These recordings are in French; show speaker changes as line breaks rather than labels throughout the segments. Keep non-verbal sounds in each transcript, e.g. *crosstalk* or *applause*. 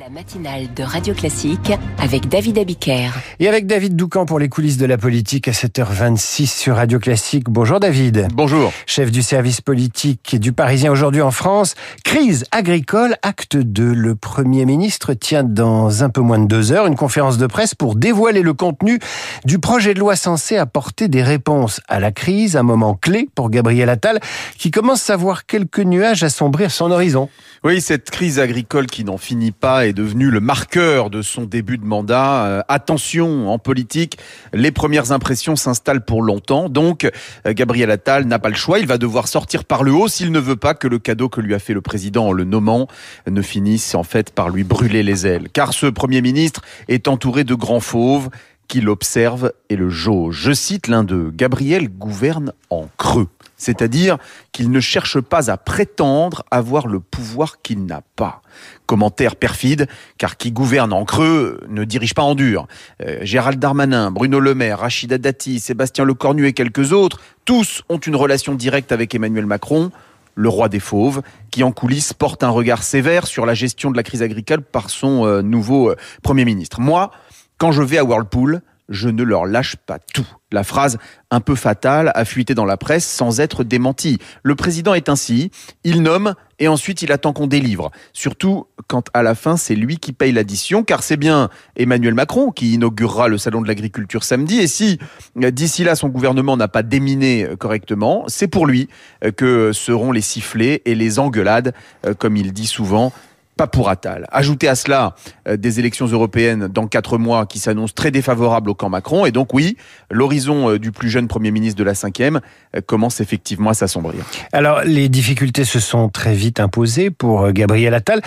La matinale de Radio Classique avec David Abiker.
Et avec David Doucan pour les coulisses de la politique à 7h26 sur Radio Classique. Bonjour David.
Bonjour.
Chef du service politique du Parisien aujourd'hui en France. Crise agricole, acte 2. Le Premier ministre tient dans un peu moins de deux heures une conférence de presse pour dévoiler le contenu du projet de loi censé apporter des réponses à la crise. Un moment clé pour Gabriel Attal qui commence à voir quelques nuages assombrir son horizon.
Oui, cette crise agricole qui n'en finit pas est devenue le marqueur de son début de mandat. Euh, attention, en politique, les premières impressions s'installent pour longtemps. Donc, euh, Gabriel Attal n'a pas le choix. Il va devoir sortir par le haut s'il ne veut pas que le cadeau que lui a fait le président en le nommant ne finisse en fait par lui brûler les ailes. Car ce Premier ministre est entouré de grands fauves qui l'observent et le jauge. Je cite l'un d'eux. Gabriel gouverne en creux c'est-à-dire qu'il ne cherche pas à prétendre avoir le pouvoir qu'il n'a pas. Commentaire perfide, car qui gouverne en creux ne dirige pas en dur. Euh, Gérald Darmanin, Bruno Le Maire, Rachida Dati, Sébastien Lecornu et quelques autres, tous ont une relation directe avec Emmanuel Macron, le roi des fauves, qui en coulisses porte un regard sévère sur la gestion de la crise agricole par son euh, nouveau euh, Premier ministre. Moi, quand je vais à Whirlpool, je ne leur lâche pas tout. La phrase un peu fatale a fuité dans la presse sans être démentie. Le président est ainsi, il nomme et ensuite il attend qu'on délivre. Surtout quand à la fin c'est lui qui paye l'addition, car c'est bien Emmanuel Macron qui inaugurera le salon de l'agriculture samedi. Et si d'ici là son gouvernement n'a pas déminé correctement, c'est pour lui que seront les sifflets et les engueulades, comme il dit souvent, pas pour Attal. Ajoutez à cela euh, des élections européennes dans quatre mois qui s'annoncent très défavorables au camp Macron. Et donc oui, l'horizon euh, du plus jeune Premier ministre de la cinquième euh, commence effectivement à s'assombrir.
Alors les difficultés se sont très vite imposées pour Gabriel Attal.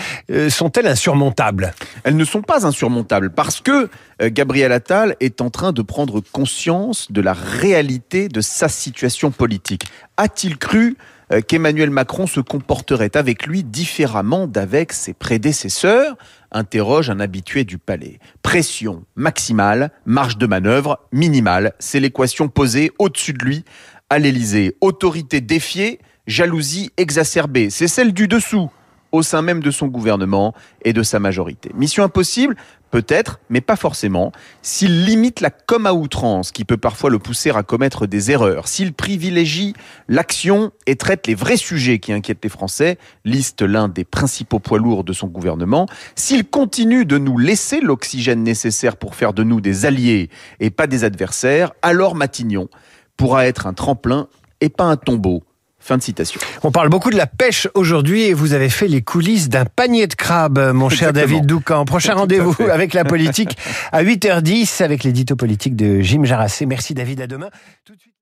Sont-elles insurmontables?
Elles ne sont pas insurmontables parce que Gabriel Attal est en train de prendre conscience de la réalité de sa situation politique. A-t-il cru euh, qu'Emmanuel Macron se comporterait avec lui différemment d'avec ses prédécesseurs interroge un habitué du palais. Pression maximale, marge de manœuvre minimale, c'est l'équation posée au-dessus de lui à l'Élysée. Autorité défiée, jalousie exacerbée, c'est celle du dessous au sein même de son gouvernement et de sa majorité. Mission impossible Peut-être, mais pas forcément, s'il limite la com à outrance qui peut parfois le pousser à commettre des erreurs, s'il privilégie l'action et traite les vrais sujets qui inquiètent les Français, liste l'un des principaux poids lourds de son gouvernement, s'il continue de nous laisser l'oxygène nécessaire pour faire de nous des alliés et pas des adversaires, alors Matignon pourra être un tremplin et pas un tombeau Fin de citation.
On parle beaucoup de la pêche aujourd'hui et vous avez fait les coulisses d'un panier de crabes, mon cher David Doucan. Prochain *laughs* rendez-vous avec la politique à 8h10 avec l'édito politique de Jim Jarassé. Merci David, à demain. Tout de suite...